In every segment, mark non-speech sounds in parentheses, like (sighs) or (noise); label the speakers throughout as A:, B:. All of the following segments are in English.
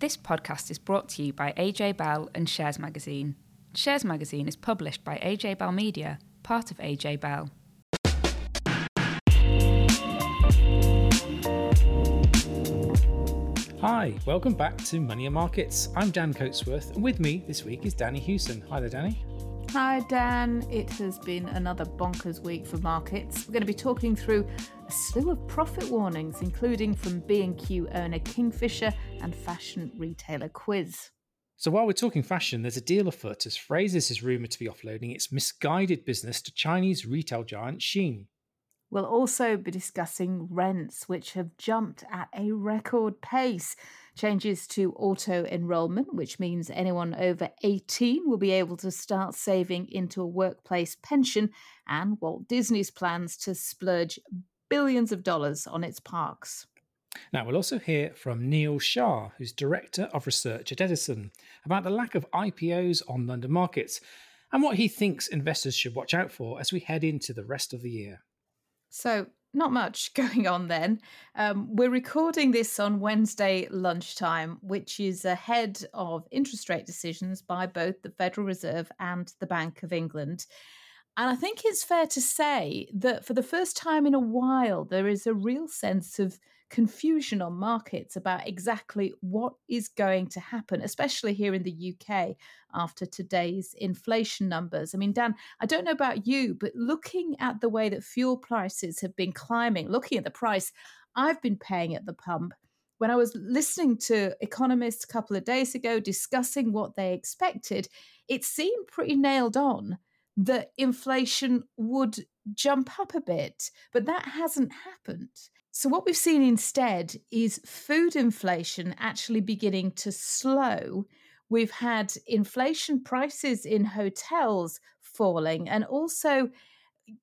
A: This podcast is brought to you by AJ Bell and Shares Magazine. Shares Magazine is published by AJ Bell Media, part of AJ Bell.
B: Hi, welcome back to Money and Markets. I'm Dan Coatsworth, and with me this week is Danni Hewson. Hi there, Danni.
C: Hi, Dan. It has been another bonkers week for markets. We're going to be talking through a slew of profit warnings, including from B&Q owner Kingfisher and fashion retailer Quiz.
B: So while we're talking fashion, there's a deal afoot as Frasers is rumoured to be offloading its Missguided business to Chinese retail giant Shein.
C: We'll also be discussing rents, which have jumped at a record pace. Changes to auto enrolment, which means anyone over 18 will be able to start saving into a workplace pension, and Walt Disney's plans to splurge billions of dollars on its parks.
B: Now, we'll also hear from Neil Shah, who's Director of Research at Edison, about the lack of IPOs on London markets and what he thinks investors should watch out for as we head into the rest of the year.
C: So, not much (laughs) going on then. Um, we're recording this on Wednesday lunchtime, which is ahead of interest rate decisions by both the Federal Reserve and the Bank of England. And I think it's fair to say that for the first time in a while, there is a real sense of confusion on markets about exactly what is going to happen, especially here in the UK after today's inflation numbers. I mean, Dan, I don't know about you, but looking at the way that fuel prices have been climbing, looking at the price I've been paying at the pump, when I was listening to economists a couple of days ago discussing what they expected, it seemed pretty nailed on that inflation would jump up a bit, but that hasn't happened. So, what we've seen instead is food inflation actually beginning to slow. We've had inflation prices in hotels falling, and also,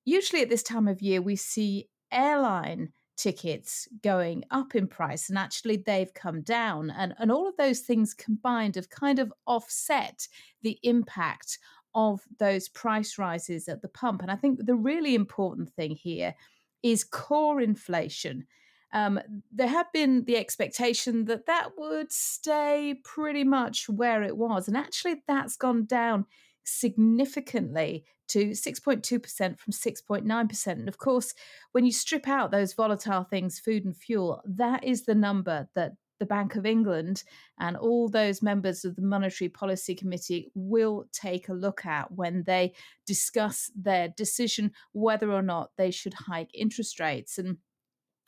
C: usually at this time of year, we see airline tickets going up in price and actually they've come down and, and all of those things combined have kind of offset the impact of those price rises at the pump. And I think the really important thing here is core inflation. Um, there had been the expectation that that would stay pretty much where it was. And actually, that's gone down significantly to 6.2% from 6.9%. And of course, when you strip out those volatile things, food and fuel, that is the number that the Bank of England and all those members of the Monetary Policy Committee will take a look at when they discuss their decision whether or not they should hike interest rates. And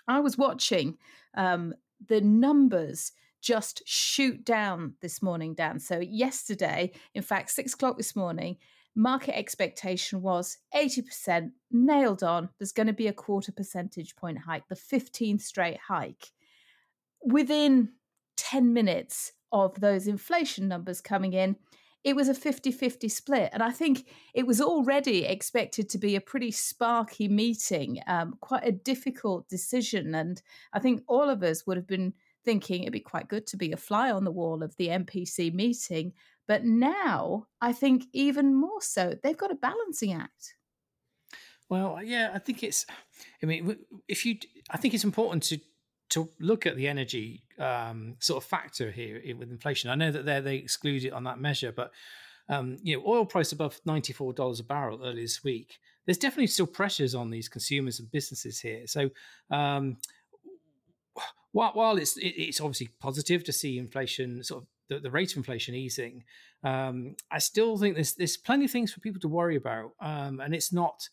C: I was watching um, the numbers just shoot down this morning, Dan. So, yesterday, in fact, six o'clock this morning, market expectation was 80% nailed on. There's going to be a quarter percentage point hike, the 15th straight hike within 10 minutes of those inflation numbers coming in, it was a 50 50 split. And I think it was already expected to be a pretty sparky meeting, um, quite a difficult decision. And I think all of us would have been thinking it'd be quite good to be a fly on the wall of the MPC meeting. But now I think even more so, they've got a balancing act.
B: Well, yeah, I think it's. I mean, if you, I think it's important to to look at the energy um, sort of factor here with inflation, I know that they they exclude it on that measure, but um, you know, oil price above ninety four dollars a barrel earlier this week. There's definitely still pressures on these consumers and businesses here. So. Um, while, it's it's obviously positive to see inflation sort of the, the rate of inflation easing, um, I still think there's there's plenty of things for people to worry about, um, and it's not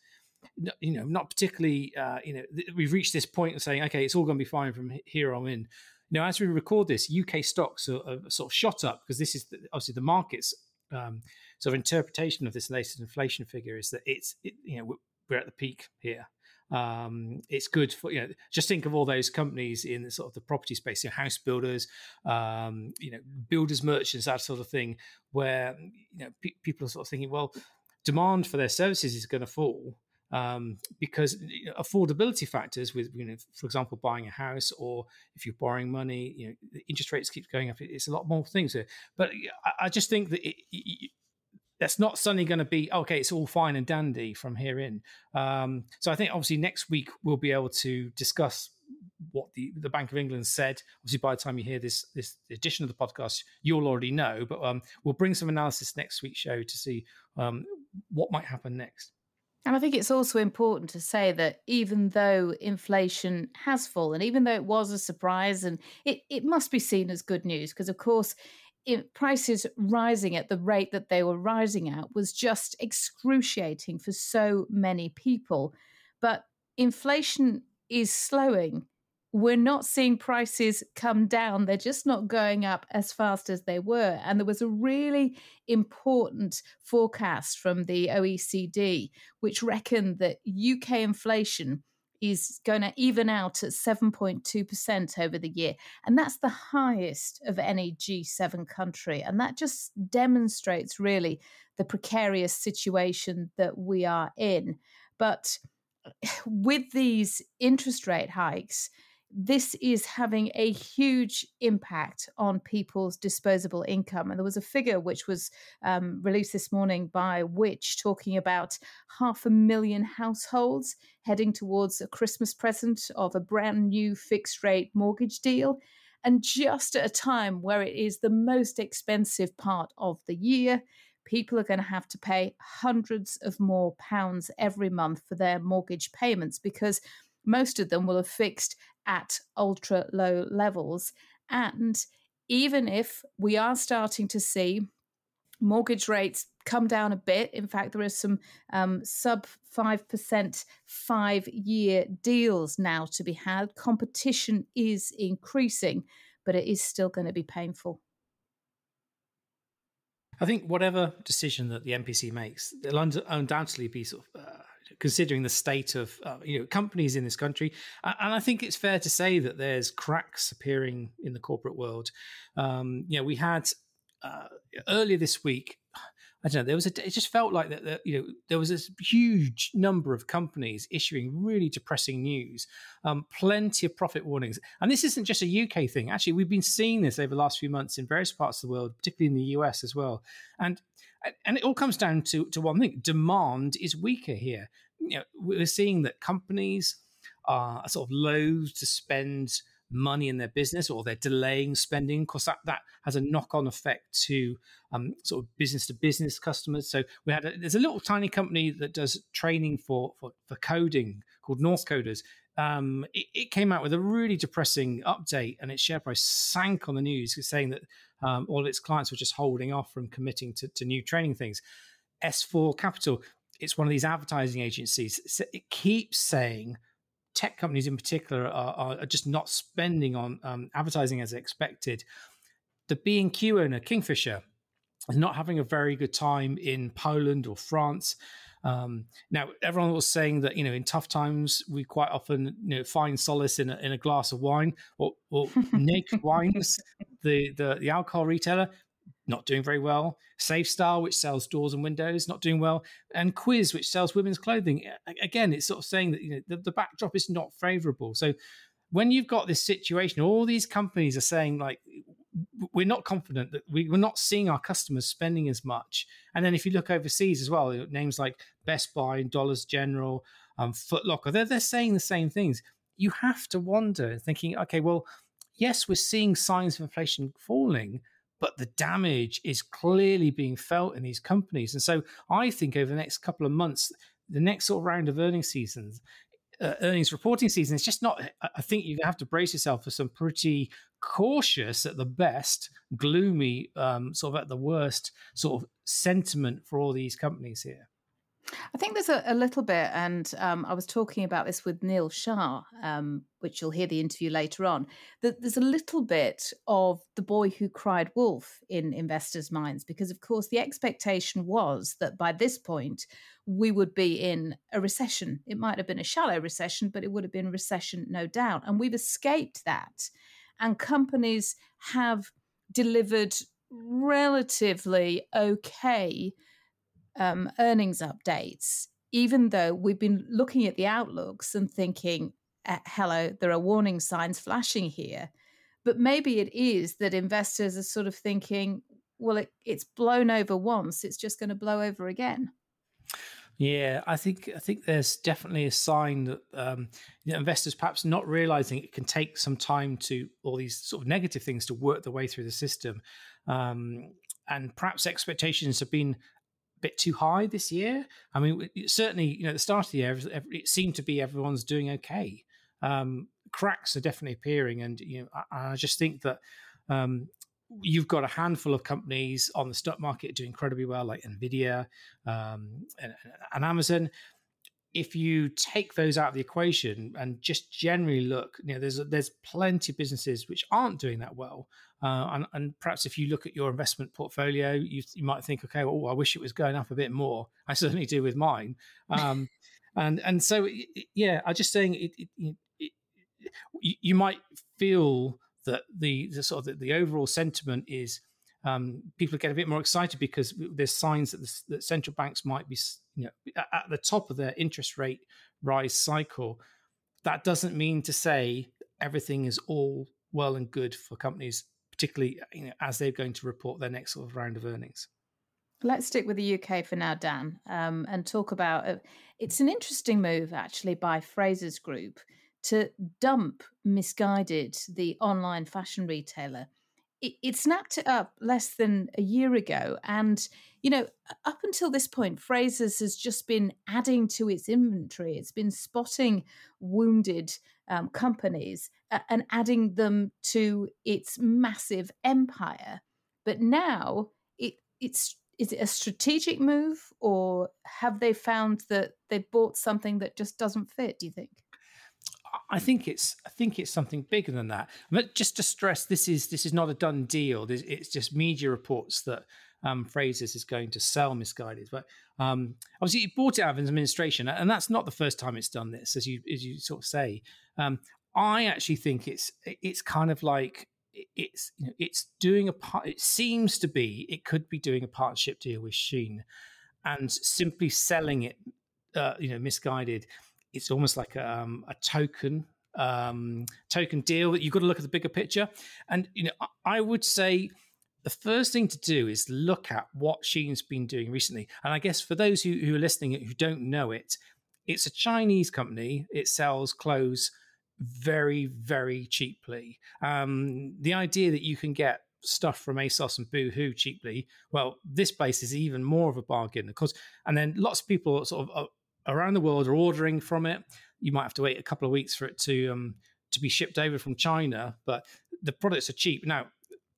B: you know, not particularly, uh, you know, th- we've reached this point of saying, okay, it's all going to be fine from here on in. Now, as we record this, UK stocks are, are sort of shot up because this is the, obviously the market's um, sort of interpretation of this latest inflation figure is that it's, it, you know, we're at the peak here. Um, it's good for you know. Just think of all those companies in the sort of the property space, you know, house builders, um, you know, builders merchants, that sort of thing, where you know pe- people are sort of thinking, well, demand for their services is going to fall um, because affordability factors with you know for example buying a house or if you're borrowing money you know the interest rates keep going up it's a lot more things here but i, just think that it, it, that's not suddenly going to be okay it's all fine and dandy from here in um, so i think obviously next week we'll be able to discuss what the, the Bank of England said. Obviously, by the time you hear this this edition of the podcast, you'll already know. But um, we'll bring some analysis next week's show to see um, what might happen next.
C: And I think it's also important to say that even though inflation has fallen, even though it was a surprise, and it, it must be seen as good news, because of course, prices rising at the rate that they were rising at was just excruciating for so many people. But inflation is slowing we're not seeing prices come down. They're just not going up as fast as they were. And there was a really important forecast from the OECD, which reckoned that UK inflation is going to even out at 7.2% over the year. And that's the highest of any G7 country. And that just demonstrates really the precarious situation that we are in. But (sighs) with these interest rate hikes, this is having a huge impact on people's disposable income. And there was a figure which was um, released this morning by Which talking about half a million households heading towards a Christmas present of a brand new fixed rate mortgage deal. And just at a time where it is the most expensive part of the year, people are going to have to pay hundreds of more pounds every month for their mortgage payments because most of them will have fixed at ultra low levels. And even if we are starting to see mortgage rates come down a bit, in fact, there are some um, sub 5% five year deals now to be had. Competition is increasing, but it is still going to be painful.
B: I think whatever decision that the MPC makes, there'll undoubtedly be sort of uh, considering the state of uh, you know companies in this country. And I think it's fair to say that there's cracks appearing in the corporate world. Um, you know, we had uh, earlier this week. I don't know. There was a. It just felt like that, that. You know, there was this huge number of companies issuing really depressing news, um, plenty of profit warnings, and this isn't just a UK thing. Actually, we've been seeing this over the last few months in various parts of the world, particularly in the US as well. And and it all comes down to to one thing: demand is weaker here you know, we're seeing that companies are sort of loath to spend money in their business or they're delaying spending. because that, that has a knock on effect to um, sort of business to business customers. So we had a, there's a little tiny company that does training for for, for coding called Northcoders. Um, it, it, came out with a really depressing update, and its share price sank on the news, saying that um, all its clients were just holding off from committing to, to new training things. S4 Capital it's one of these advertising agencies. It keeps saying tech companies in particular are, are just not spending on um, advertising as expected. The B and Q owner Kingfisher is not having a very good time in Poland or France. Um, now, everyone was saying that you know in tough times we quite often you know find solace in a, in a glass of wine or, or Naked Wines, the, the the alcohol retailer not doing very well. SafeStyle, which sells doors and windows, not doing well, and Quiz, which sells women's clothing. Again, it's sort of saying that you know the, the backdrop is not favourable. So when you've got this situation, all these companies are saying like we're not confident that we, are not seeing our customers spending as much. And then if you look overseas as well, names like Best Buy and Dollars General, um, Footlocker, they're they're saying the same things. You have to wonder, thinking, okay, well, yes, we're seeing signs of inflation falling but the damage is clearly being felt in these companies. And so I think over the next couple of months, the next sort of round of earnings seasons, uh, earnings reporting season, it's just not, I think you have to brace yourself for some pretty cautious at the best, gloomy, um, sort of at the worst, sort of sentiment for all these companies here.
C: I think there's a, a little bit, and um, I was talking about this with Neil Shah, um, which you'll hear the interview later on. That there's a little bit of the boy who cried wolf in investors' minds, because of course the expectation was that by this point we would be in a recession. It might have been a shallow recession, but it would have been recession, no doubt. And we've escaped that, and companies have delivered relatively okay um, earnings updates, even though we've been looking at the outlooks and thinking, uh, hello, there are warning signs flashing here. But maybe it is that investors are sort of thinking, well, it, it's blown over once, it's just going to blow over again.
B: Yeah, I think I think there's definitely a sign that um, you know, investors perhaps not realizing it can take some time to all these sort of negative things to work their way through the system, um, and perhaps expectations have been bit too high this year. I mean, certainly, you know, at the start of the year, it seemed to be everyone's doing okay. Um, cracks are definitely appearing, and you know, I, I just think that um, you've got a handful of companies on the stock market doing incredibly well, like Nvidia um, and, and, Amazon. If you take those out of the equation and just generally look, you know, there's there's plenty of businesses which aren't doing that well. Uh, and, and, perhaps if you look at your investment portfolio, you, you might think, okay, well, I wish it was going up a bit more. I (laughs) certainly do with mine. Um, and and so yeah, I'm just saying it, it, it, you might feel that the, the sort of the, the, overall sentiment is um, people get a bit more excited because there's signs that, the, that central banks might be you know, at the top of their interest rate rise cycle. That doesn't mean to say everything is all well and good for companies, particularly you know, as they're going to report their next sort of round of earnings.
C: Let's stick with the UK for now, Dan, um, and talk about uh, it's an interesting move actually by Frasers Group to dump Missguided the online fashion retailer. It, it, snapped it up less than a year ago. And, you know, up until this point, Frasers has just been adding to its inventory. It's been spotting wounded um, companies uh, and adding them to its massive empire. But now it, it's is it a strategic move or have they found that they've bought something that just doesn't fit do you think
B: I think it's I think it's something bigger than that. But just to stress, this is this is not a done deal. It's just media reports that um, Frasers is going to sell Missguided. But um, obviously, it bought it out of administration, and that's not the first time it's done this, as you as you sort of say. Um, I actually think it's it's kind of like it's you know, it's doing a part. It seems to be it could be doing a partnership deal with Shein, and simply selling it, uh, you know, Missguided it's almost like a, um, a token um, token deal that you've got to look at the bigger picture. And you know, I would say the first thing to do is look at what Shein's been doing recently. And I guess for those who, who are listening who don't know it, it's a Chinese company. It sells clothes very, very cheaply. Um, the idea that you can get stuff from ASOS and Boohoo cheaply, well, this place is even more of a bargain. Of course, and then lots of people sort of around the world are ordering from it. You might have to wait a couple of weeks for it to um, to be shipped over from China, but the products are cheap. Now,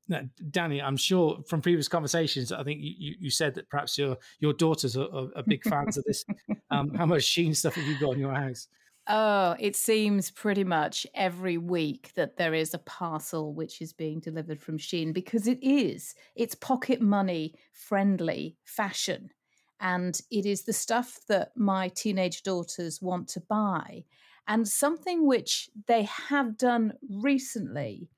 B: now Danni, I'm sure from previous conversations, I think you, you said that perhaps your your daughters are, are, are big fans of this. (laughs) Um, how much Shein stuff have you got in your house?
C: Oh, it seems pretty much every week that there is a parcel which is being delivered from Shein because it is. It's pocket money friendly fashion and it is the stuff that my teenage daughters want to buy. And something which they have done recently,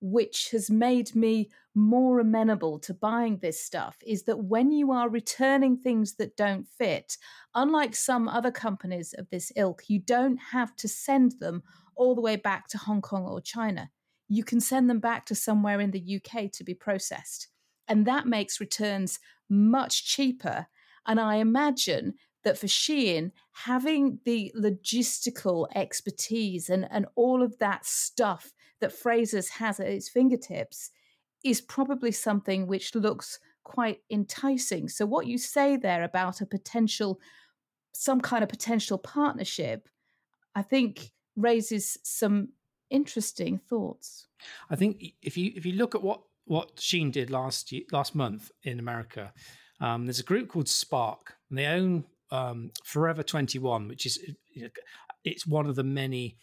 C: which has made me more amenable to buying this stuff, is that when you are returning things that don't fit, unlike some other companies of this ilk, you don't have to send them all the way back to Hong Kong or China. You can send them back to somewhere in the UK to be processed. And that makes returns much cheaper and I imagine that for Shein, having the logistical expertise and, and all of that stuff that Frasers has at its fingertips is probably something which looks quite enticing. So, what you say there about a potential, some kind of potential partnership, I think raises some interesting thoughts.
B: I think if you if you look at what what Shein did last year, last month in America, um, there's a group called Spark, and they own um, Forever 21, which is it's one of the many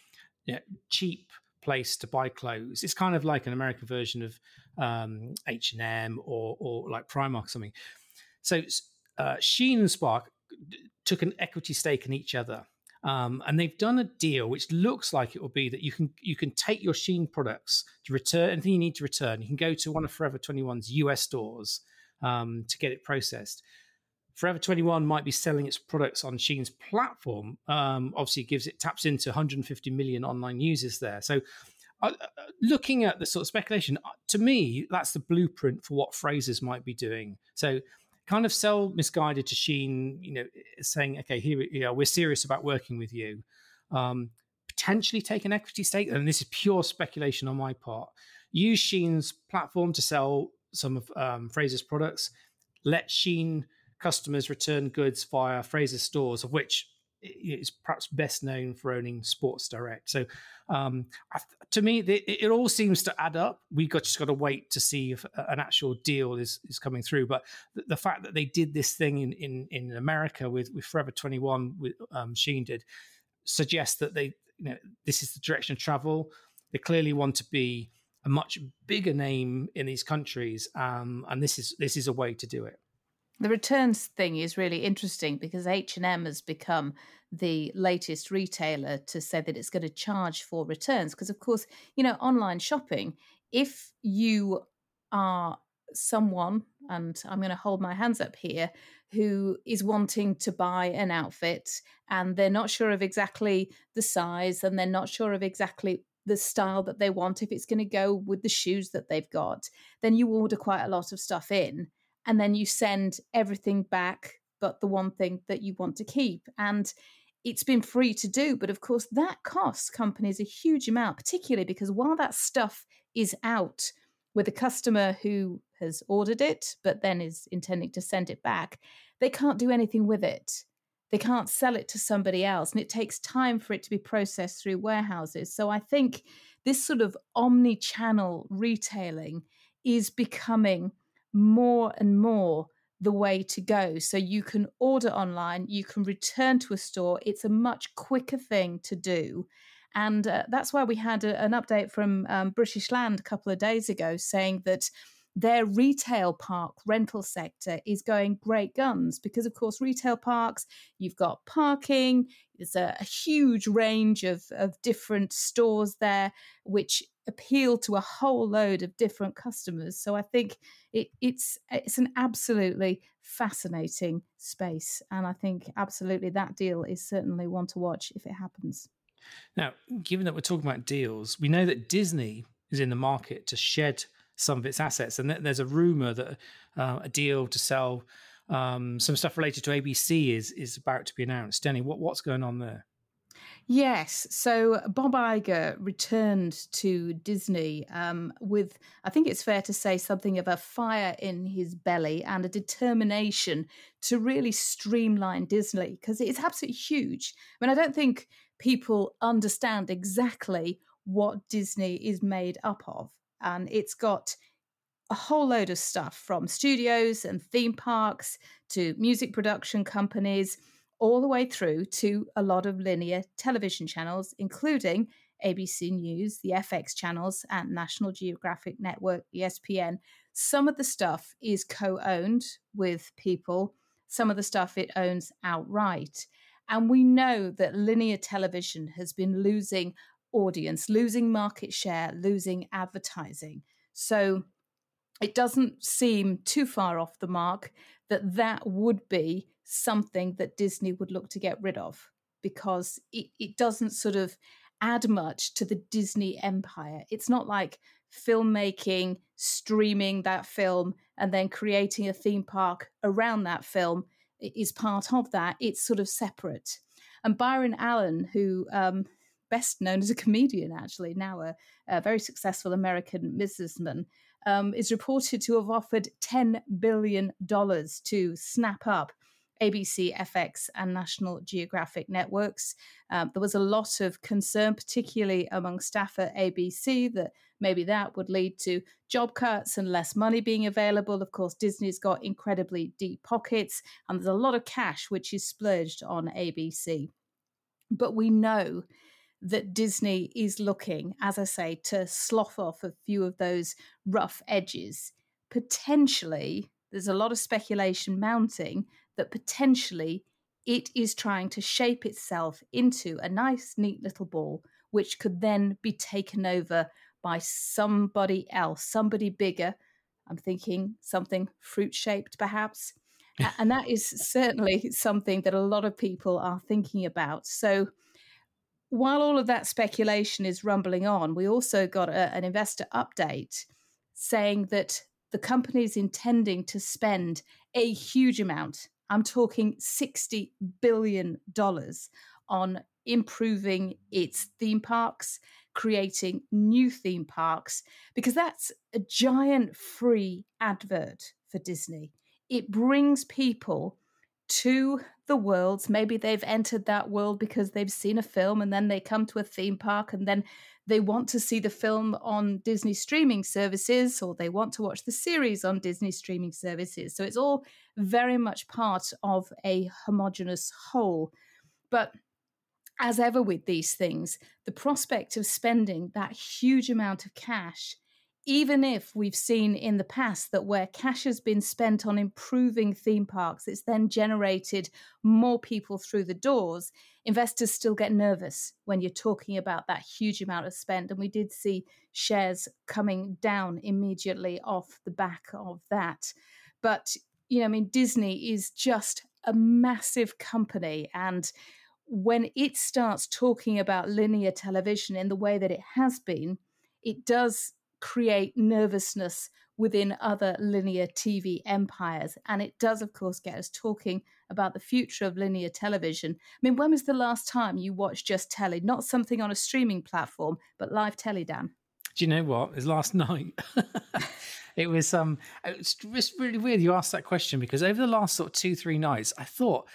B: you know, cheap place to buy clothes. It's kind of like an American version of um, H and M or or like Primark or something. So uh, Shein and Spark took an equity stake in each other. Um, and they've done a deal which looks like it will be that you can you can take your Shein products to return anything you need to return. You can go to one of Forever 21's US stores um, to get it processed. Forever 21 might be selling its products on Shein's platform. Um, obviously, gives it taps into 150 million online users there. So, uh, uh, looking at the sort of speculation, uh, to me, that's the blueprint for what Frasers might be doing. So, kind of sell Missguided to Sheen, you know, saying, okay, here, you know, we're serious about working with you. Um, potentially take an equity stake, and this is pure speculation on my part. Use Shein's platform to sell some of um, Fraser's products. Let Shein customers return goods via Fraser stores, of which is perhaps best known for owning Sports Direct. So, um, to me, it, it, all seems to add up. We got just got to wait to see if an actual deal is is coming through. But the, the fact that they did this thing in in, in America with with Forever Twenty One, with um, Shein did, suggests that they you know this is the direction of travel. They clearly want to be a much bigger name in these countries, um, and this is this is a way to do it.
C: The returns thing is really interesting because H&M has become the latest retailer to say that it's going to charge for returns because of course, you know, online shopping, if you are someone and I'm going to hold my hands up here who is wanting to buy an outfit and they're not sure of exactly the size and they're not sure of exactly the style that they want if it's going to go with the shoes that they've got then you order quite a lot of stuff in and then you send everything back but the one thing that you want to keep and it's been free to do but of course that costs companies a huge amount particularly because while that stuff is out with a customer who has ordered it but then is intending to send it back they can't do anything with it they can't sell it to somebody else and it takes time for it to be processed through warehouses so i think this sort of omni-channel retailing is becoming more and more the way to go. So you can order online, you can return to a store. It's a much quicker thing to do. And uh, that's why we had a, an update from um, British Land a couple of days ago saying that their retail park rental sector is going great guns because, of course, retail parks, you've got parking, there's a, a huge range of, of different stores there, which appeal to a whole load of different customers. So I think it, it's it's an absolutely fascinating space, and I think absolutely that deal is certainly one to watch if it happens.
B: Now, given that we're talking about deals, we know that Disney is in the market to shed some of its assets. And there's a rumor that uh, a deal to sell um, some stuff related to ABC is is about to be announced. Danni, what, what's going on there?
C: Yes. So Bob Iger returned to Disney um, with, I think it's fair to say, something of a fire in his belly and a determination to really streamline Disney because it's absolutely huge. I mean, I don't think people understand exactly what Disney is made up of and it's got a whole load of stuff from studios and theme parks to music production companies, all the way through to a lot of linear television channels, including ABC News, the FX channels, and National Geographic Network, ESPN. Some of the stuff is co owned with people, some of the stuff it owns outright. And we know that linear television has been losing audience, losing market share, losing advertising. So it doesn't seem too far off the mark that that would be something that Disney would look to get rid of because it, it doesn't sort of add much to the Disney empire. It's not like filmmaking, streaming that film, and then creating a theme park around that film is part of that. It's sort of separate. And Byron Allen, who um, best known as a comedian, actually, now a, a very successful American businessman, um, is reported to have offered $10 billion to snap up ABC, FX, and National Geographic networks. Um, there was a lot of concern, particularly among staff at ABC, that maybe that would lead to job cuts and less money being available. Of course, Disney's got incredibly deep pockets, and there's a lot of cash which is splurged on ABC. But we know that Disney is looking, as I say, to slough off a few of those rough edges. Potentially, there's a lot of speculation mounting that potentially it is trying to shape itself into a nice, neat little ball, which could then be taken over by somebody else, somebody bigger. I'm thinking something fruit shaped, perhaps. and that is (laughs) certainly something that a lot of people are thinking about. So, while all of that speculation is rumbling on, we also got a, an investor update saying that the company is intending to spend a huge amount. I'm talking $60 billion on improving its theme parks, creating new theme parks, because that's a giant free advert for Disney. It brings people to the worlds. Maybe they've entered that world because they've seen a film and then they come to a theme park and then they want to see the film on Disney streaming services or they want to watch the series on Disney streaming services. So it's all very much part of a homogenous whole. But as ever with these things, the prospect of spending that huge amount of cash even if we've seen in the past that where cash has been spent on improving theme parks, it's then generated more people through the doors, investors still get nervous when you're talking about that huge amount of spend. And we did see shares coming down immediately off the back of that. But, you know, I mean, Disney is just a massive company. And when it starts talking about linear television in the way that it has been, it does create nervousness within other linear TV empires. And it does, of course, get us talking about the future of linear television. I mean, when was the last time you watched just telly? Not something on a streaming platform, but live telly, Dan?
B: Do you know what? It was last (laughs) night. it was um it's really weird you asked that question because over the last sort of two, three nights, I thought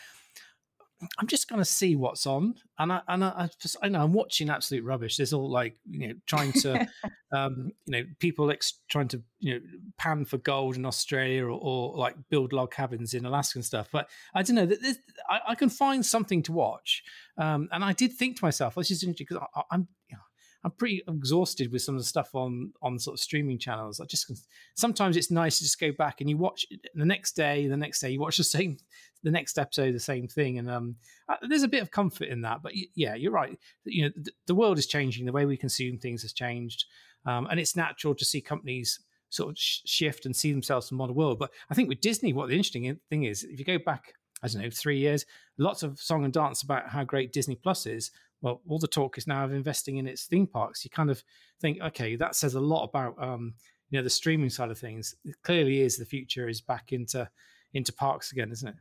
B: I'm just going to see what's on, and I and I, I, just I know I'm watching absolute rubbish. There's all like you know trying to, (laughs) um, you know, people ex- trying to you know pan for gold in Australia or, or, like build log cabins in Alaska and stuff. But I don't know that I, I, can find something to watch, um, and I did think to myself, this is interesting because I'm I'm pretty exhausted with some of the stuff on on sort of streaming channels. I just sometimes it's nice to just go back and you watch the next day, the next day you watch the (laughs) same, the next episode, the same thing, and um, uh, there's a bit of comfort in that. But yeah, you're right. You know, the, the world is changing. The way we consume things has changed, um, and it's natural to see companies sort of sh- shift and see themselves in the modern world. But I think with Disney, what the interesting thing is, if you go back I don't know, three years, lots of song and dance about how great Disney Plus is well, all the talk is now of investing in its theme parks. You kind of think, okay, that says a lot about um, you know the streaming side of things. It clearly is the future is back into into parks again, isn't it?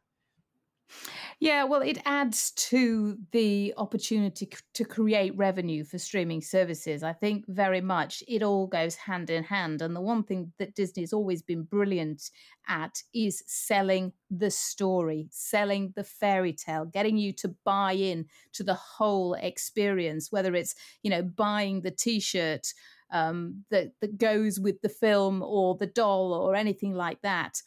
C: Yeah, well, it adds to the opportunity to create revenue for streaming services. I think very much it all goes hand in hand. And the one thing that Disney's always been brilliant at is selling the story, selling the fairy tale, getting you to buy in to the whole experience, whether it's, you know, buying the t shirt um, that, that goes with the film or the doll or anything like that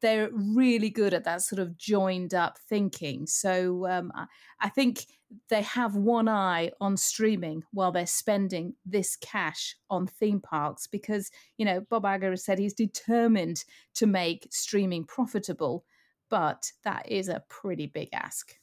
C: they're really good at that sort of joined up thinking. So um, I think they have one eye on streaming while they're spending this cash on theme parks because, you know, Bob Iger has said he's determined to make streaming profitable, but that is a pretty big ask.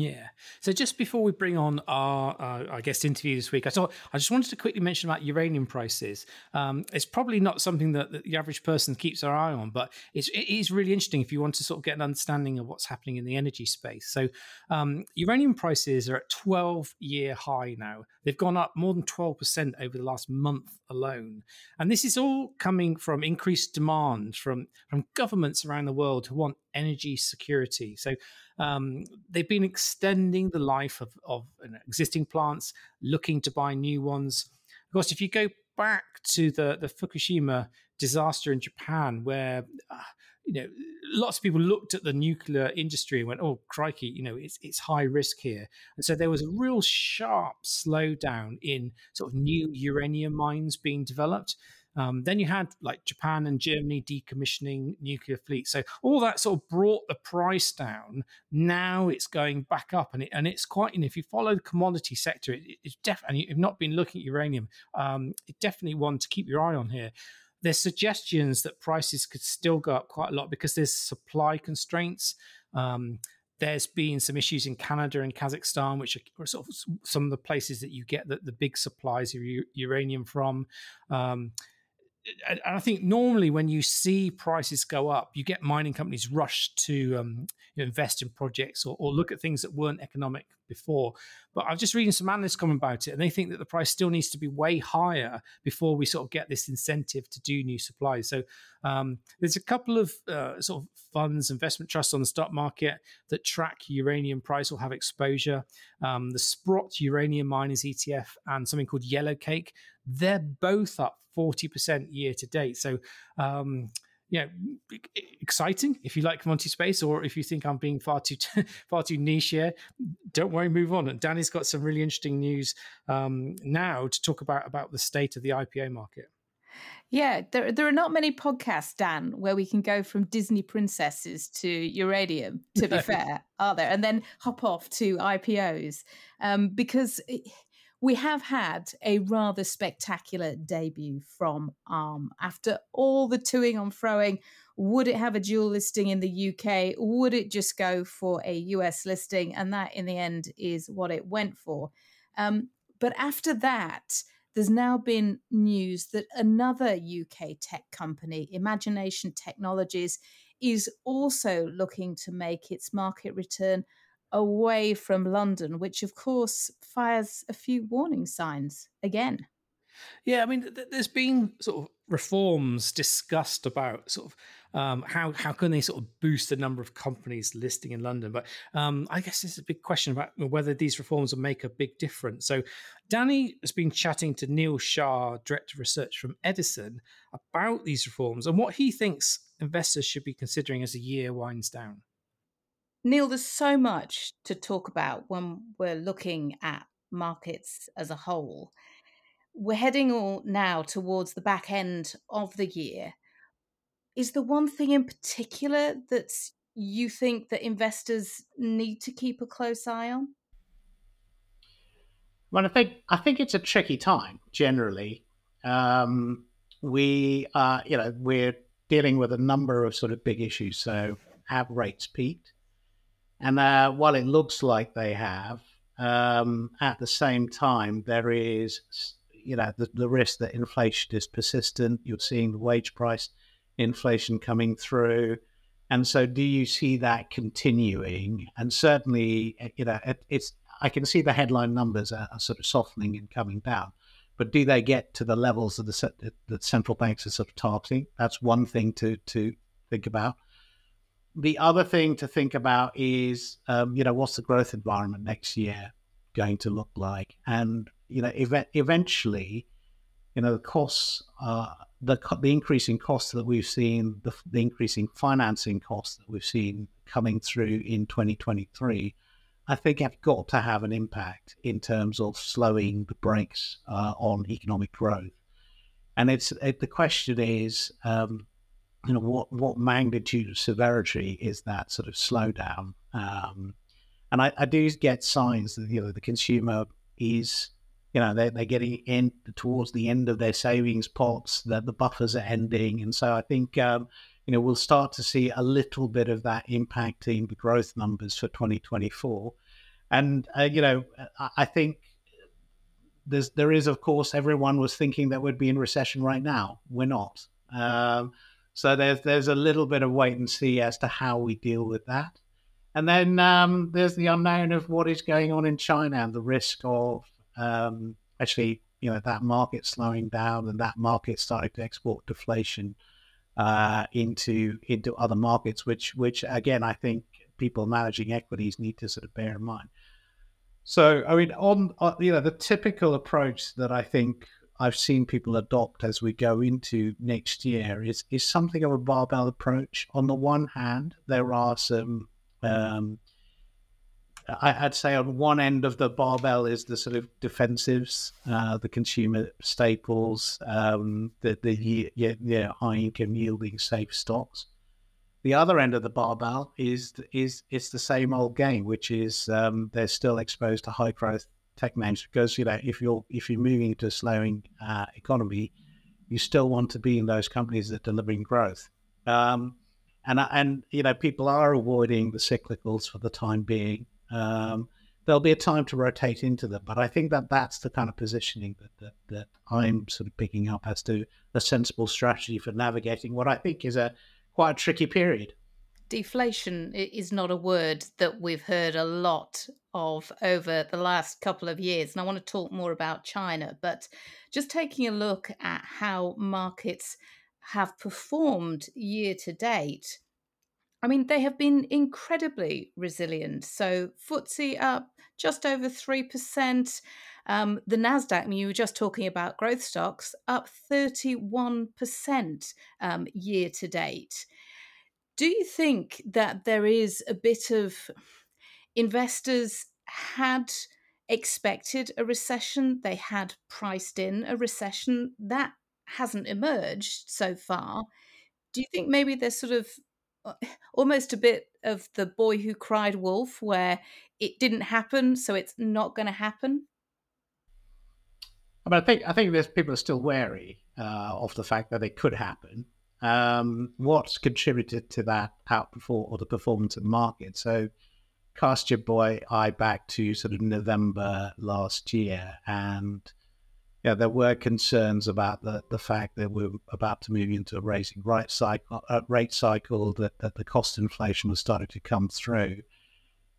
B: Yeah. So just before we bring on our, uh, interview this week, I thought I just wanted to quickly mention about uranium prices. Um, it's probably not something that, that, the average person keeps their eye on, but it's, it is really interesting if you want to sort of get an understanding of what's happening in the energy space. So um, uranium prices are at 12 year high now. They've gone up more than 12% over the last month alone. And this is all coming from increased demand from, from governments around the world who want energy security. So um, they've been extending the life of, of existing plants, looking to buy new ones. Of course, if you go back to the, the Fukushima disaster in Japan, where uh, you know lots of people looked at the nuclear industry and went, "Oh, crikey, you know it's it's high risk here," and so there was a real sharp slowdown in sort of new uranium mines being developed. Um, then you had like Japan and Germany decommissioning nuclear fleets. So all that sort of brought the price down. Now it's going back up, and it, and it's quite. If you follow the commodity sector, it, it's definitely. You've not been looking at uranium. Um, it definitely one to keep your eye on here. There's suggestions that prices could still go up quite a lot because there's supply constraints. Um, there's been some issues in Canada and Kazakhstan, which are sort of some of the places that you get the, the big supplies of u- uranium from. Um, and I think normally when you see prices go up, you get mining companies rush to um, invest in projects or, or, look at things that weren't economic before. But I'm just reading some analysts comment about it, and they think that the price still needs to be way higher before we sort of get this incentive to do new supplies. So um, there's a couple of uh, sort of funds, investment trusts on the stock market that track uranium price or have exposure. Um, the Sprott Uranium Miners ETF and something called Yellow Cake, they're both up 40% year to date. So um, you know exciting if you like Monty space or if you think i'm being far too (laughs) far too niche here don't worry move on and danni's got some really interesting news um, now to talk about about the state of the ipo market
C: yeah, there there are not many podcasts, Dan, where we can go from Disney princesses to uranium. To be (laughs) fair, are there? And then hop off to IPOs, um, because we have had a rather spectacular debut from ARM. After all the toing on throwing, would it have a dual listing in the UK? Would it just go for a US listing? And that, in the end, is what it went for. Um, but after that, there's now been news that another UK tech company, Imagination Technologies, is also looking to make its market return away from London, which of course fires a few warning signs again.
B: Yeah, I mean, th- there's been sort of reforms discussed about sort of um, how how can they sort of boost the number of companies listing in London. But um, I guess it's a big question about whether these reforms will make a big difference. So, Danni has been chatting to Neil Shah, director of research from Edison, about these reforms and what he thinks investors should be considering as the year winds down.
C: Neil, there's so much to talk about when we're looking at markets as a whole. We're heading all now towards the back end of the year. Is there one thing in particular that you think that investors need to keep a close eye on?
D: Well, I think I think it's a tricky time generally. Um, we are, you know, we're dealing with a number of sort of big issues. So, have rates peaked? And uh, while it looks like they have, um, at the same time, there is, you know, the, the risk that inflation is persistent. You're seeing the wage price inflation coming through. And so, do you see that continuing? And certainly, eh, you know, it, it's I can see the headline numbers are, are, sort of softening and coming down. But do they get to the levels that the, the central banks are sort of targeting? That's one thing to to think about the other thing to think about is, um, you know, what's the growth environment next year going to look like? And, you know, ev- eventually, you know, the costs, uh, the, the increasing costs that we've seen, the, the increasing financing costs that we've seen coming through in 2023, I think have got to have an impact in terms of slowing the brakes uh, on economic growth. And it's it, the question is, um, you know what what magnitude of severity is that sort of slowdown? Um, and I, I, do get signs that you know the consumer is you know they're, they're getting in towards the end of their savings pots that the buffers are ending. And so i think um, you know we'll start to see a little bit of that impacting the growth numbers for 2024 and uh, you know I, I think there's there is of course everyone was thinking that we'd be in recession right now. We're not. Um, so there's there's a little bit of wait and see as to how we deal with that. And then um, there's the unknown of what is going on in China and the risk of um, actually, you know, that market slowing down and that market starting to export deflation uh, into into other markets, which which again I think people managing equities need to sort of bear in mind. So I mean, on, on you know the typical approach that I think I've seen people adopt as we go into next year is is something of a barbell approach. On the one hand, there are some, um, I, would say, on one end of the barbell is the sort of defensives, uh, the consumer staples, um, the the yeah, yeah, high income yielding safe stocks. The other end of the barbell is is it's the same old game, which is um, they're still exposed to high growth tech names because you know if you're if you're moving to a slowing uh, economy, you still want to be in those companies that are delivering growth. Um, and and you know people are avoiding the cyclicals for the time being. Um, there'll be a time to rotate into them, but I think that that's the kind of positioning that, that that I'm sort of picking up as to a sensible strategy for navigating what I think is a quite a tricky period.
C: Deflation is not a word that we've heard a lot of over the last couple of years. And I want to talk more about China, but just taking a look at how markets have performed year to date. I mean, they have been incredibly resilient. So, FTSE up just over 3%. Um, the NASDAQ, I mean, you were just talking about growth stocks, up 31% um, year to date. Do you think that there is a bit of investors had expected a recession, they had priced in a recession that hasn't emerged so far? Do you think maybe there's sort of uh, almost a bit of the boy who cried wolf where it didn't happen so it's not going to happen
D: but i think i think there's people are still wary uh, of the fact that it could happen um, what's contributed to that outperform or the performance of the market. So cast your boy eye back to sort of November last year, and yeah, there were concerns about the, the fact that we're about to move into a raising rate cycle, uh, rate cycle that, that the cost inflation was starting to come through.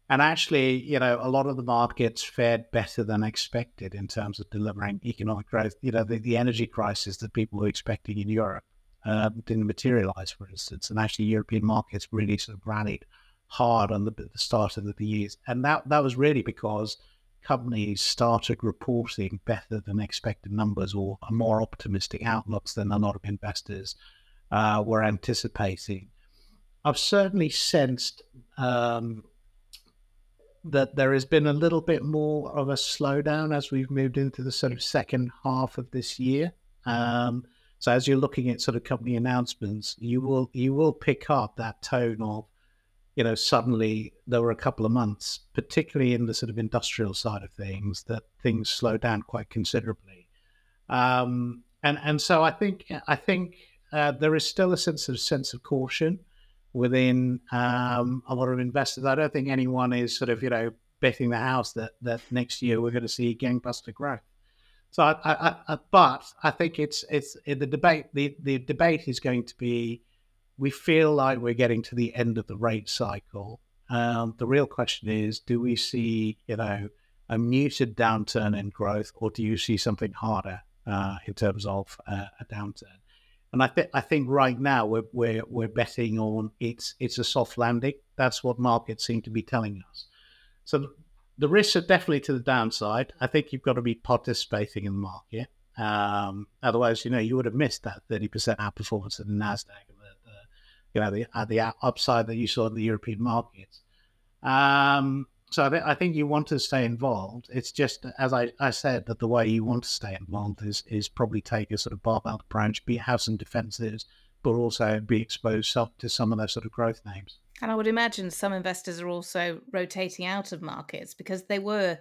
D: And actually, you know, a lot of the markets fared better than expected in terms of delivering economic growth. You know, the, the energy crisis that people were expecting in Europe uh, didn't materialize, for instance. And actually, European markets really sort of rallied hard on the, the start of the years. And that, that was really because companies started reporting better than expected numbers or more optimistic outlooks than a lot of investors uh, were anticipating. I've certainly sensed um, that there has been a little bit more of a slowdown as we've moved into the sort of second half of this year. Um, so as you're looking at sort of company announcements, you will you will pick up that tone of, you know, suddenly there were a couple of months, particularly in the sort of industrial side of things, that things slowed down quite considerably. Um, and and so I think I think uh, there is still a sense of sense of caution within um, a lot of investors. I don't think anyone is sort of you know betting the house that that next year we're going to see gangbuster growth. So, I, I, I, but I think it's it's the debate. The, the debate is going to be: we feel like we're getting to the end of the rate cycle. Um, the real question is: do we see you know a muted downturn in growth, or do you see something harder uh, in terms of uh, a downturn? And I think I think right now we're, we're we're betting on it's it's a soft landing. That's what markets seem to be telling us. So the risks are definitely to the downside. I think you've got to be participating in the market. Um, otherwise, you know, you would have missed that 30% outperformance of the NASDAQ the you know, the, uh, the upside that you saw in the European markets. Um, so I, th- I, think you want to stay involved. It's just, as I, I said, that the way you want to stay involved is is probably take a sort of barbell approach, be have some defenses, but also be exposed to some of those sort of growth names.
C: And I would imagine some investors are also rotating out of markets because they were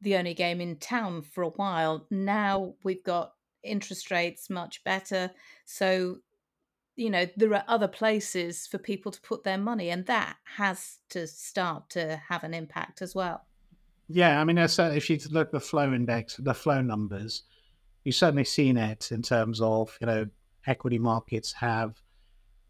C: the only game in town for a while. Now we've got interest rates much better. So, you know, there are other places for people to put their money, and that has to start to have an impact as well.
D: Yeah, I mean, if you look at the flow index, the flow numbers, you've certainly seen it in terms of, you know, equity markets have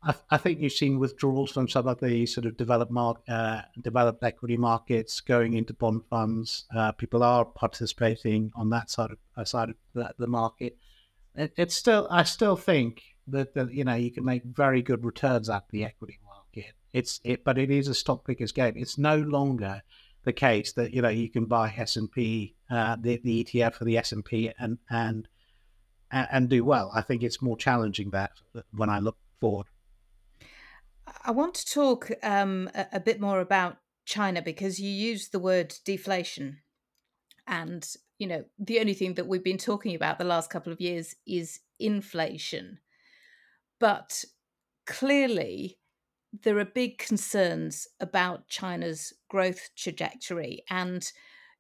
D: I, think you've seen withdrawals from some of the sort of developed mark, uh, developed equity markets going into bond funds. Uh, people are participating on that side of uh, side of the, the market. It, it's still, I still think that, that you know you can make very good returns at the equity market. It's it, but it is a stock picker's game. It's no longer the case that you know you can buy S and P, uh, the the ETF for the S and P, and and and do well. I think it's more challenging that when I look forward.
C: I want to talk um, a, a bit more about China because you used the word deflation. And, you know, the only thing that we've been talking about the last couple of years is inflation. But clearly, there are big concerns about China's growth trajectory. And,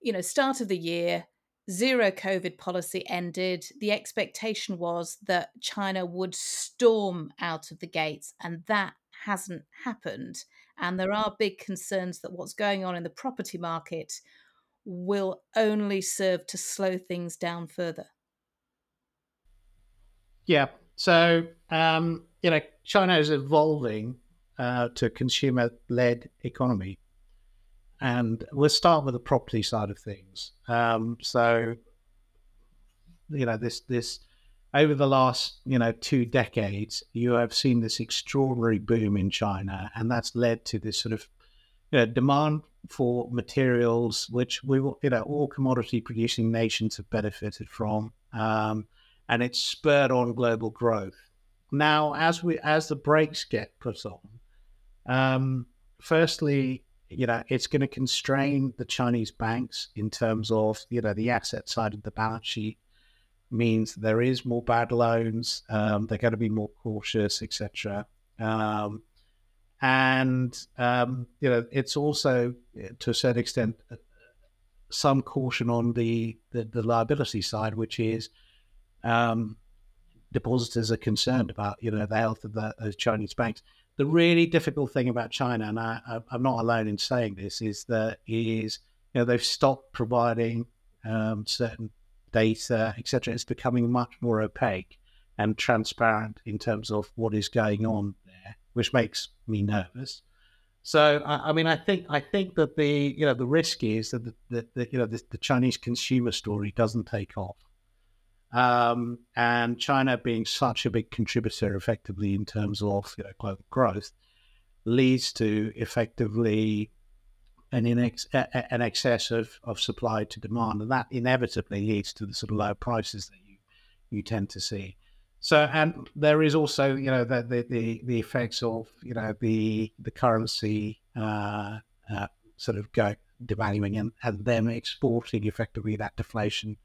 C: you know, start of the year, zero COVID policy ended. The expectation was that China would storm out of the gates, and that hasn't happened. And there are big concerns that what's going on in the property market will only serve to slow things down further.
D: Yeah. So, um, you know, China is evolving uh, to consumer led economy. And we'll start with the property side of things. Um, so, you know, this this over the last you know two decades, you have seen this extraordinary boom in China, and that's led to this sort of you know, demand for materials, which we you know all commodity producing nations have benefited from, um, and it's spurred on global growth. Now, as we as the brakes get put on, um, firstly, you know, it's going to constrain the Chinese banks in terms of you know the asset side of the balance sheet means there is more bad loans. Um, they're going to be more cautious, etc. Um, and um, you know, it's also to a certain extent some caution on the the, the liability side, which is um, depositors are concerned about you know the health of the, Chinese banks. The really difficult thing about China, and I, am not alone in saying this, is that is you know they've stopped providing um, certain data, etc. It's becoming much more opaque and transparent in terms of what is going on there, which makes me nervous. So I, I mean, I think I think that the you know the risk is that the, the, the you know the, the, Chinese consumer story doesn't take off, um, and China being such a big contributor effectively in terms of you know, global growth leads to effectively an in ex- an excess of, of supply to demand, and that inevitably leads to the sort of low prices that you you tend to see. So, and there is also, you know, the the, the, the effects of, you know, the the currency uh, uh, sort of go devaluing and, and them exporting effectively that deflation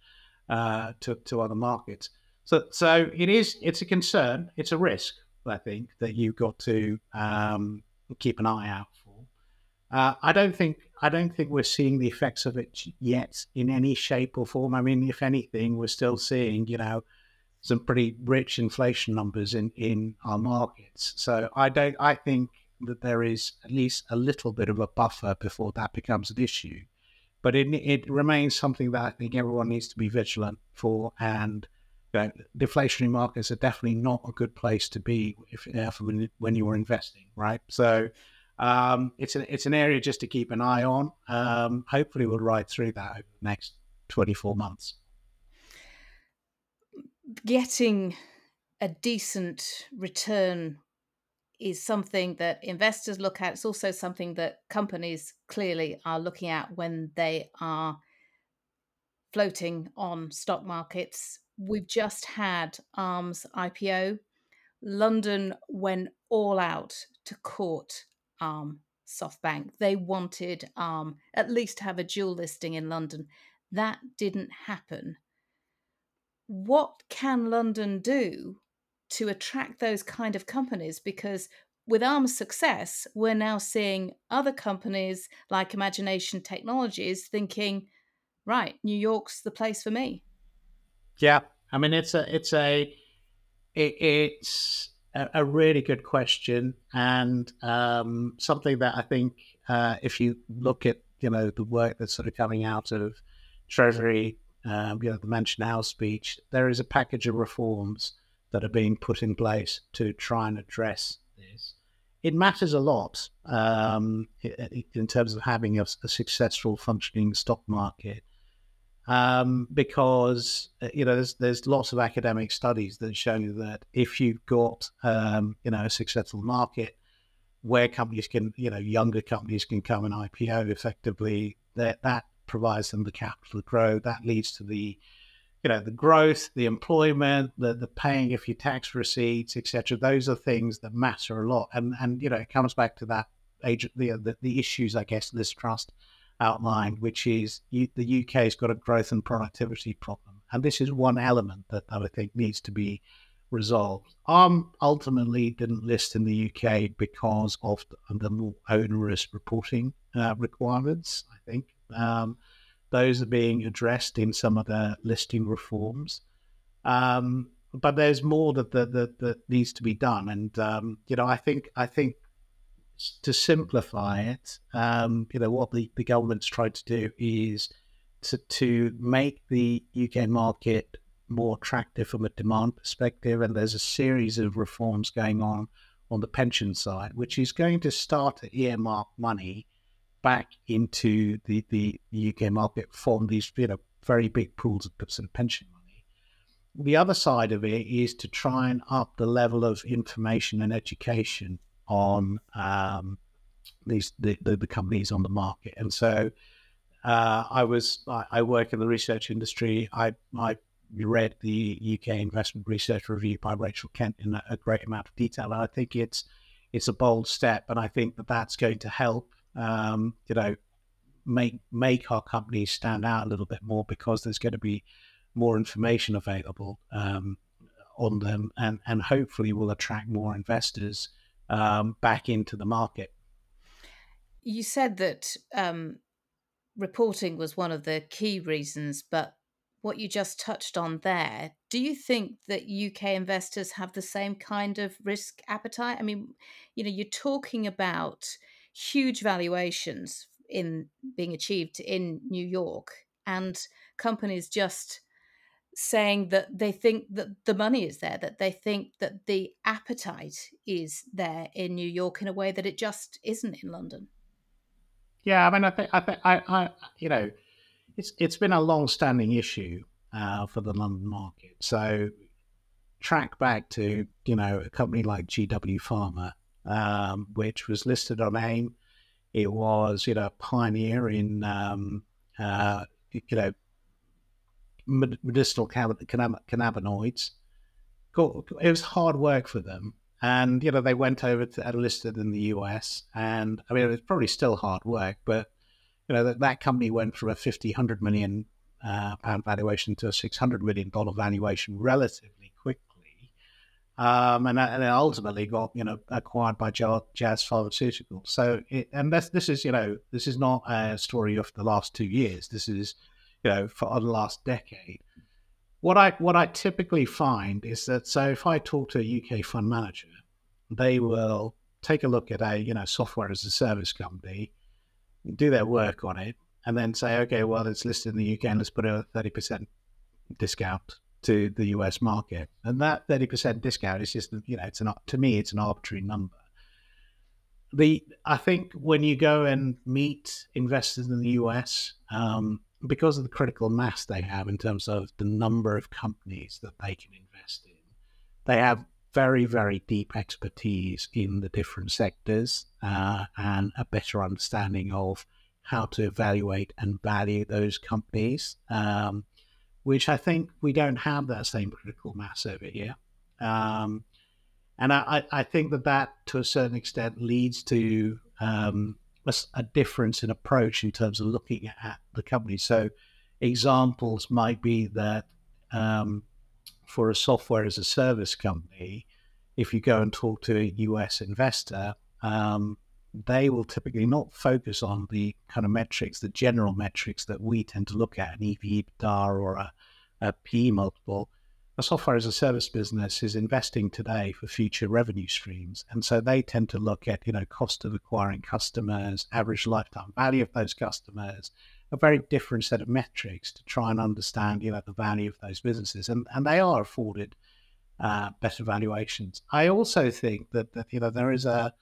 D: uh, to to other markets. So, so it is. It's a concern. It's a risk. I think that you've got to um, keep an eye out uh, I don't think I don't think we're seeing the effects of it yet in any shape or form. I mean, if anything, we're still seeing you know some pretty rich inflation numbers in in our markets. So I don't. I think that there is at least a little bit of a buffer before that becomes an issue. But it it remains something that I think everyone needs to be vigilant for and. You know, deflationary markets are definitely not a good place to be if, if when, when you are investing, right? So um, it's an it's an area just to keep an eye on. Um, hopefully, we'll ride through that over the next twenty four months.
C: Getting a decent return is something that investors look at. It's also something that companies clearly are looking at when they are floating on stock markets. We've just had ARM's IPO. London went all out to court um, SoftBank. They wanted um, at least to have a dual listing in London. That didn't happen. What can London do to attract those kind of companies? Because with ARM's success, we're now seeing other companies like Imagination Technologies thinking, right, New York's the place for me.
D: Yeah, I mean it's a it's a it, it's a, a really good question and um, something that I think uh, if you look at you know the work that's sort of coming out of Treasury, um, you know the Mansion House speech, there is a package of reforms that are being put in place to try and address this. It matters a lot um, in terms of having a, a successful functioning stock market um, because uh, you know there's there's lots of academic studies that show that if you've got um, you know a successful market where companies can you know younger companies can come and IPO effectively that that provides them the capital to grow. That leads to the you know the growth the employment the the paying of your tax receipts etc those are things that matter a lot. And and you know it comes back to that age the the, the issues I guess Liz Truss outlined, which is you, the UK has got a growth and productivity problem. And this is one element that I think needs to be resolved. ARM ultimately didn't list in the UK because of the, more onerous reporting uh, requirements, I think. Um, those are being addressed in some of the listing reforms. Um, but there's more that, that, that, that, needs to be done. And, um, you know, I think, I think to simplify it, um, you know, what the, the government's tried to do is to, to make the UK market more attractive from a demand perspective. And there's a series of reforms going on on the pension side, which is going to start to earmark money back into the, the UK market from these you know very big pools of sort of pension money. The other side of it is to try and up the level of information and education on um, these the, the, the, companies on the market. And so uh, I was I, I, work in the research industry. I I read the UK Investment Research Review by Rachel Kent in a, a great amount of detail. And I think it's it's a bold step, and I think that that's going to help um, you know, make make our companies stand out a little bit more because there's going to be more information available um, on them, and and hopefully will attract more investors um, back into the market.
C: You said that um, reporting was one of the key reasons, but what you just touched on there, do you think that UK investors have the same kind of risk appetite? I mean, you know, you're talking about huge valuations in being achieved in New York and companies just saying that they think that the money is there that they think that the appetite is there in New York in a way that it just isn't in London
D: yeah i mean i think i think i, I you know it's it's been a long standing issue uh, for the london market so track back to you know a company like gw pharma um, which was listed on AIM. It was, you know, a pioneer in, um, uh, you know, medicinal cannabinoids. It was hard work for them. And, you know, they went over to listed in the US. And I mean, it was probably still hard work, but, you know, that, that company went from a 50, 100 million uh, pound valuation to a $600 million valuation relatively quickly. um, and, and ultimately got you know acquired by Jazz Pharmaceuticals. So, it, and this this is you know this is not a story of the last two years. This is you know for the last decade. What I what I typically find is that so if I talk to a UK fund manager, they will take a look at a you know software as a service company, do their work on it, and then say, okay, well it's listed in the UK, and let's put a thirty percent discount to the US market. And that 30% discount is just, you know, it's an, to me, it's an arbitrary number. The, I think when you go and meet investors in the US, um, because of the critical mass they have in terms of the number of companies that they can invest in, they have very, very deep expertise in the different sectors uh, and a better understanding of how to evaluate and value those companies. Um, which I think we don't have that same critical mass over here. Um, and I, I, think that that, to a certain extent, leads to um, a, a, difference in approach in terms of looking at the company. So, examples might be that um, for a software as a service company, if you go and talk to a US investor, um, they will typically not focus on the kind of metrics, the general metrics that we tend to look at, an EV EBITDA or a, a P multiple. A software as a service business is investing today for future revenue streams. And so they tend to look at, you know, cost of acquiring customers, average lifetime value of those customers, a very different set of metrics to try and understand, you know, the value of those businesses. And, and they are afforded uh, better valuations. I also think that, that, you know, there is a,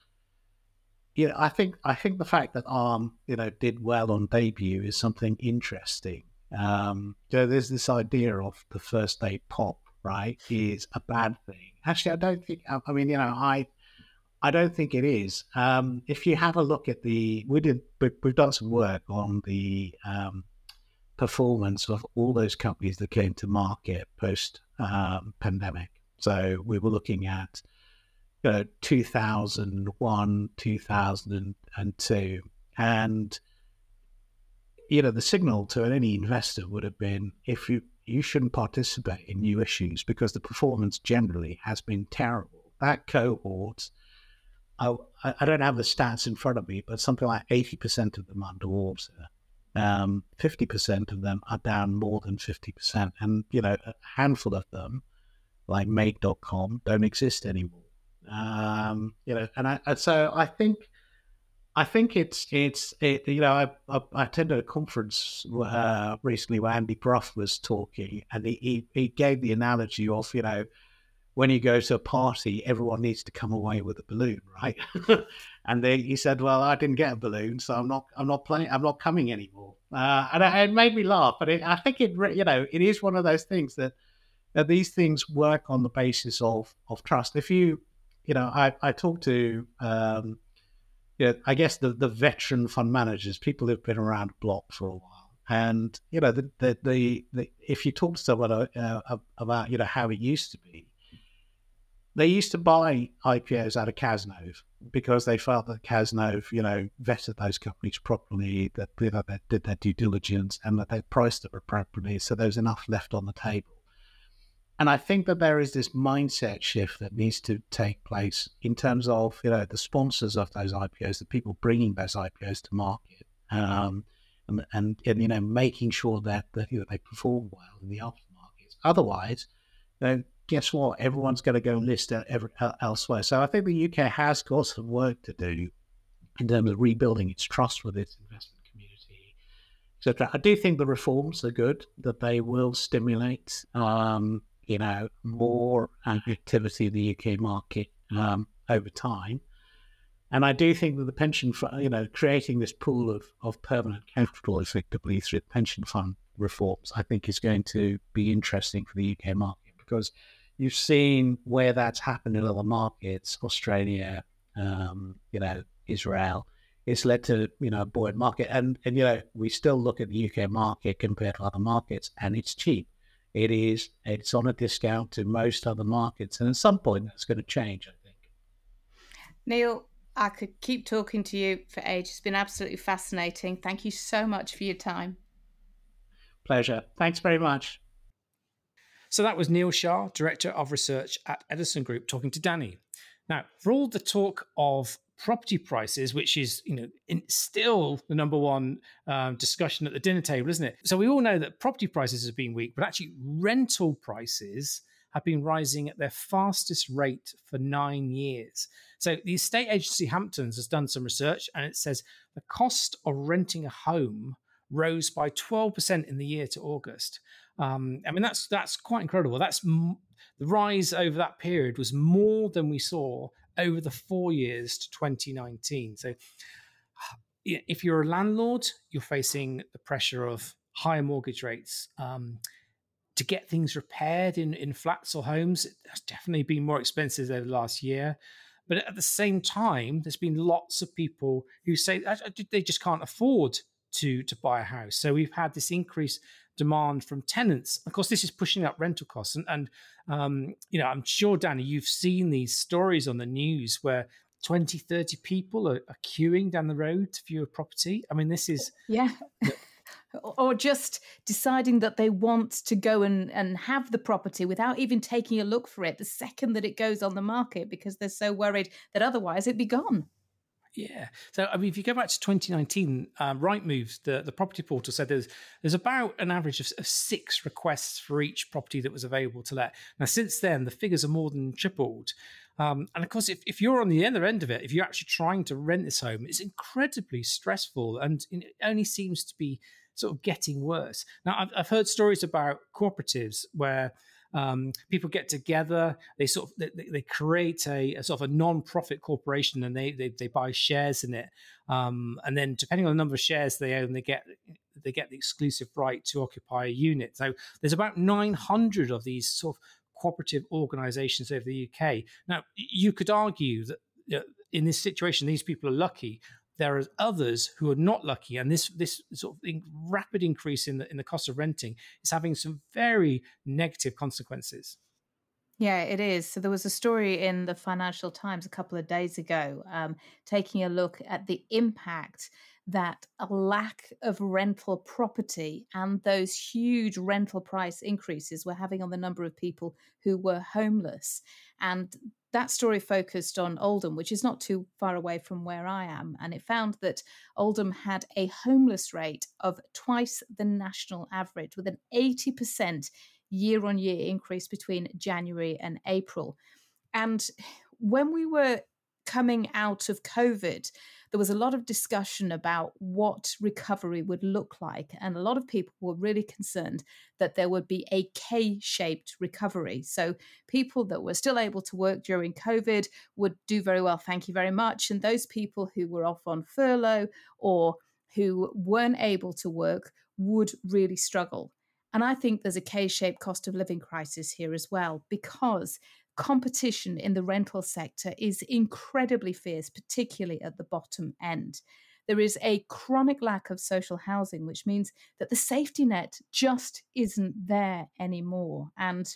D: you know, I think I think the fact that ARM, you know, did well on debut is something interesting. Um, know, there's this idea of the first day pop, right, is a bad thing. Actually, I don't think. I mean, you know, I I don't think it is. Um, if you have a look at the, we did we've done some work on the um, performance of all those companies that came to market post um, pandemic. So we were looking at you know, 2001, 2002. And, you know, the signal to any investor would have been if you, you shouldn't participate in new issues because the performance generally has been terrible. That cohort, I, I don't have the stats in front of me, but something like 80% of them are underwater. Um, 50% of them are down more than 50%. And, you know, a handful of them, like Made.com, don't exist anymore. Um, you know, and I, so I think I think it's it's it, you know I, I, I attended a conference uh, recently where Andy Brough was talking, and he, he, gave the analogy of you know when you go to a party, everyone needs to come away with a balloon, right? (laughs) and they, he said, "Well, I didn't get a balloon, so I'm not, I'm not playing, I'm not coming anymore." Uh, and it, it, made me laugh. But it, I think it, you know, it is one of those things that, that these things work on the basis of of trust. If you, you know, I I talked to, um, know, I guess the the veteran fund managers, people who've been around the block for a while. And you know the the, the, the if you talk to someone uh, about you know how it used to be, they used to buy IPOs out of Cazenove because they felt that Cazenove, you know, vetted those companies properly, that you know, they did their due diligence, and that they priced them appropriately, so there was enough left on the table. And I think that there is this mindset shift that needs to take place in terms of, you know, the sponsors of those IPOs, the people bringing those IPOs to market, um, and, and, and, you know, making sure that, that you know, they perform well in the aftermarket. Otherwise, guess what? Everyone's going to go list elsewhere. So I think the UK has got some work to do in terms of rebuilding its trust with its investment community, etc. I do think the reforms are good; that they will stimulate, um, you know, more activity in the UK market um, over time. And I do think that the pension fund, you know, creating this pool of, of permanent capital effectively through pension fund reforms, I think is going to be interesting for the UK market because you've seen where that's happened in other markets, Australia, um, you know, Israel. It's led to you know a buoyant market, and and you know we still look at the UK market compared to other markets, and it's cheap. It is. It's on a discount to most other markets, and at some point that's going to change. I think.
C: Neil, I could keep talking to you for ages. It's been absolutely fascinating. Thank you so much for your time.
D: Pleasure. Thanks very much.
B: So that was Neil Shah, Director of Research at Edison Group, talking to Danni. Now, for all the talk of property prices, which is you know still the number one um, discussion at the dinner table, isn't it? So we all know that property prices have been weak, but actually rental prices have been rising at their fastest rate for nine years. So the estate agency Hamptons has done some research, and it says the cost of renting a home rose by 12% in the year to August. Um, I mean, that's that's quite incredible. That's m- the rise over that period was more than we saw over the four years to 2019. So, (sighs) if you're a landlord, you're facing the pressure of higher mortgage rates. Um, to get things repaired in, in flats or homes, has definitely been more expensive over the last year. But at the same time, there's been lots of people who say they just can't afford to to buy a house. So we've had this increase demand from tenants. Of course, this is pushing up rental costs. And, and um, you know, I'm sure, Danni, you've seen these stories on the news where 20, 30 people are, are queuing down the road to view a property. I mean, this is.
C: Yeah. (laughs) or just deciding that they want to go and, and have the property without even taking a look for it the second that it goes on the market because they're so worried that otherwise it'd be gone.
B: Yeah. So, I mean, if you go back to 2019, um, Rightmove, the, the property portal said there's there's about an average of, of, six requests for each property that was available to let. Now, since then, the figures are more than tripled. Um, and of course, if, if you're on the other end of it, if you're actually trying to rent this home, it's incredibly stressful and it only seems to be sort of getting worse. Now, I've, I've heard stories about cooperatives where um, people get together, they sort of they, they create a, a, sort of a non-profit corporation, and they they, they buy shares in it, um, and then depending on the number of shares they own, they get they get the exclusive right to occupy a unit. So there's about 900 of these sort of cooperative organisations over the UK. Now you could argue that. You know, in this situation, these people are lucky there are others who are not lucky, and this this sort of rapid increase in the in the cost of renting is having some very negative consequences.
C: Yeah, it is. So there was a story in the Financial Times a couple of days ago, um, taking a look at the impact that a lack of rental property and those huge rental price increases were having on the number of people who were homeless. And that story focused on Oldham, which is not too far away from where I am, and it found that Oldham had a homeless rate of twice the national average, with an 80% year on year increase between January and April. And when we were coming out of COVID, there was a lot of discussion about what recovery would look like. And a lot of people were really concerned that there would be a K shaped recovery. So people that were still able to work during COVID would do very well, thank you very much. And those people who were off on furlough or who weren't able to work would really struggle. And I think there's a K shaped cost of living crisis here as well, because competition in the rental sector is incredibly fierce, particularly at the bottom end. There is a chronic lack of social housing, which means that the safety net just isn't there anymore. And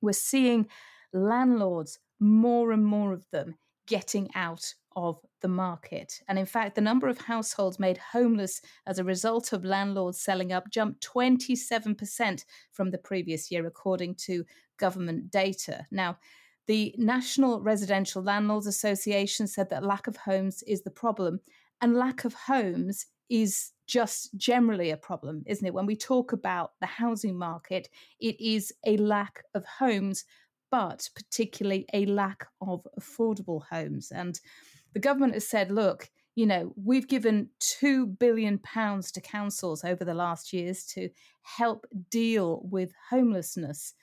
C: we're seeing landlords, more and more of them, getting out of the market. And in fact, the number of households made homeless as a result of landlords selling up jumped 27% from the previous year, according to government data. Now, the National Residential Landlords Association said that lack of homes is the problem, and lack of homes is just generally a problem, isn't it? When we talk about the housing market, it is a lack of homes, but particularly a lack of affordable homes. And the government has said, look, you know, we've given two billion pounds to councils over the last years to help deal with homelessness.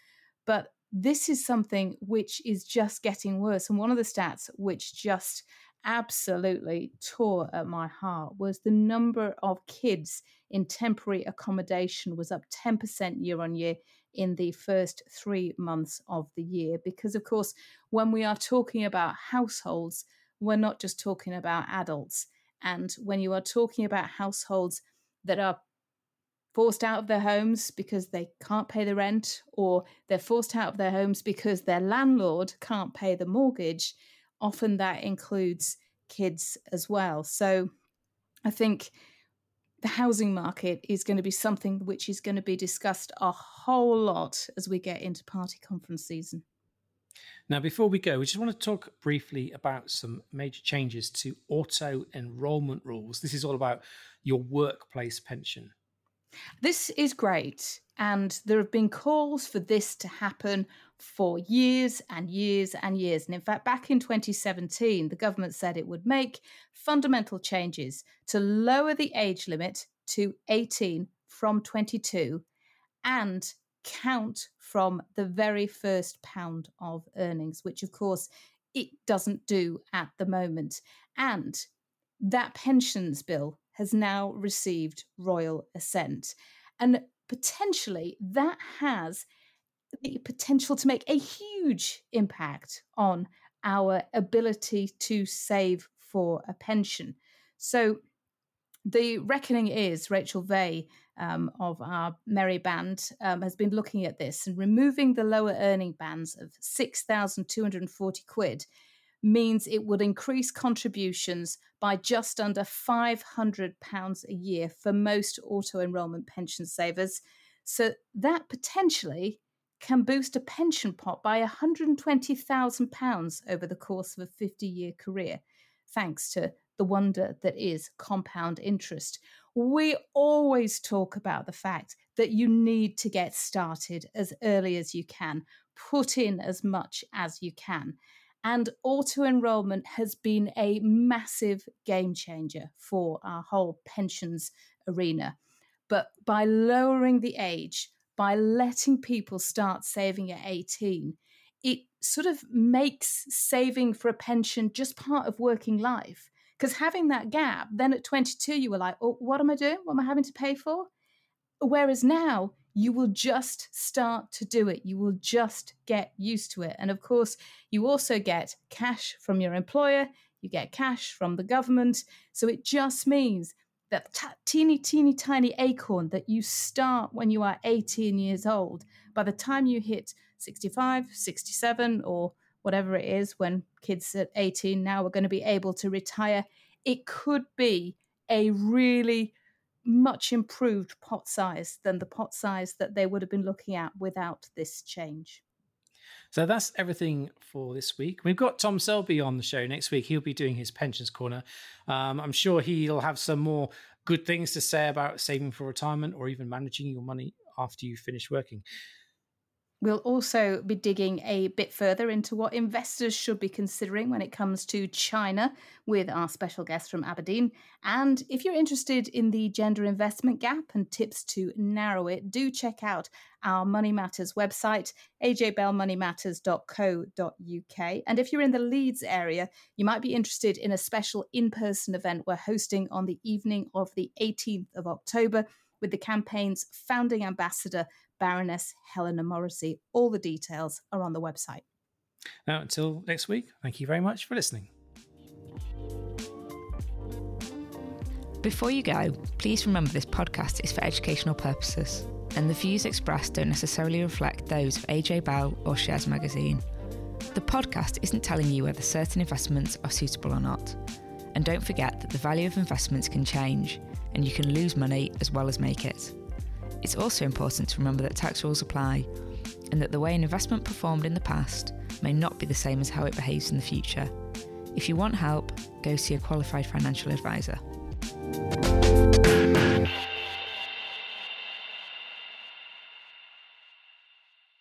C: But this is something which is just getting worse. And one of the stats which just absolutely tore at my heart was the number of kids in temporary accommodation was up 10% year on year in the first three months of the year. Because, of course, when we are talking about households, we're not just talking about adults. And when you are talking about households that are forced out of their homes because they can't pay the rent, or they're forced out of their homes because their landlord can't pay the mortgage, often that includes kids as well. So I think the housing market is going to be something which is going to be discussed a whole lot as we get into party conference season.
B: Now, before we go, we just want to talk briefly about some major changes to auto enrolment rules. This is all about your workplace pension.
C: This is great. And there have been calls for this to happen for years and years and years. And in fact, back in 2017, the government said it would make fundamental changes to lower the age limit to 18 from 22 and count from the very first pound of earnings, which of course it doesn't do at the moment. And that pensions bill has now received royal assent. And potentially that has the potential to make a huge impact on our ability to save for a pension. So the reckoning is Rachel Vahey um, of our Merry Band um, has been looking at this and removing the lower earning bands of 6,240 quid means it would increase contributions by just under £500 a year for most auto enrolment pension savers. So that potentially can boost a pension pot by £120,000 over the course of a 50 year career, thanks to the wonder that is compound interest. We always talk about the fact that you need to get started as early as you can, put in as much as you can. And auto enrollment has been a massive game changer for our whole pensions arena. But by lowering the age, by letting people start saving at 18, it sort of makes saving for a pension just part of working life. Because having that gap, then at 22, you were like, oh, what am I doing? What am I having to pay for? Whereas now, you will just start to do it. You will just get used to it. And of course, you also get cash from your employer, you get cash from the government. So it just means that t- teeny, teeny, tiny acorn that you start when you are 18 years old, by the time you hit 65, 67, or whatever it is when kids at 18 now are going to be able to retire, it could be a really much improved pot size than the pot size that they would have been looking at without this change.
B: So that's everything for this week. We've got Tom Selby on the show next week. He'll be doing his pensions corner. Um, I'm sure he'll have some more good things to say about saving for retirement or even managing your money after you finish working.
C: We'll also be digging a bit further into what investors should be considering when it comes to China with our special guest from Aberdeen. And if you're interested in the gender investment gap and tips to narrow it, do check out our Money Matters website, ajbellmoneymatters.co.uk. And if you're in the Leeds area, you might be interested in a special in person event we're hosting on the evening of the 18th of October with the campaign's founding ambassador, Baroness Helena Morrissey. All the details are on the website.
B: Now, until next week, thank you very much for listening.
A: Before you go, please remember this podcast is for educational purposes, and the views expressed don't necessarily reflect those of AJ Bell or Shares Magazine. The podcast isn't telling you whether certain investments are suitable or not. And don't forget that the value of investments can change, and you can lose money as well as make it. It's also important to remember that tax rules apply, and that the way an investment performed in the past may not be the same as how it behaves in the future. If you want help, go see a qualified financial advisor.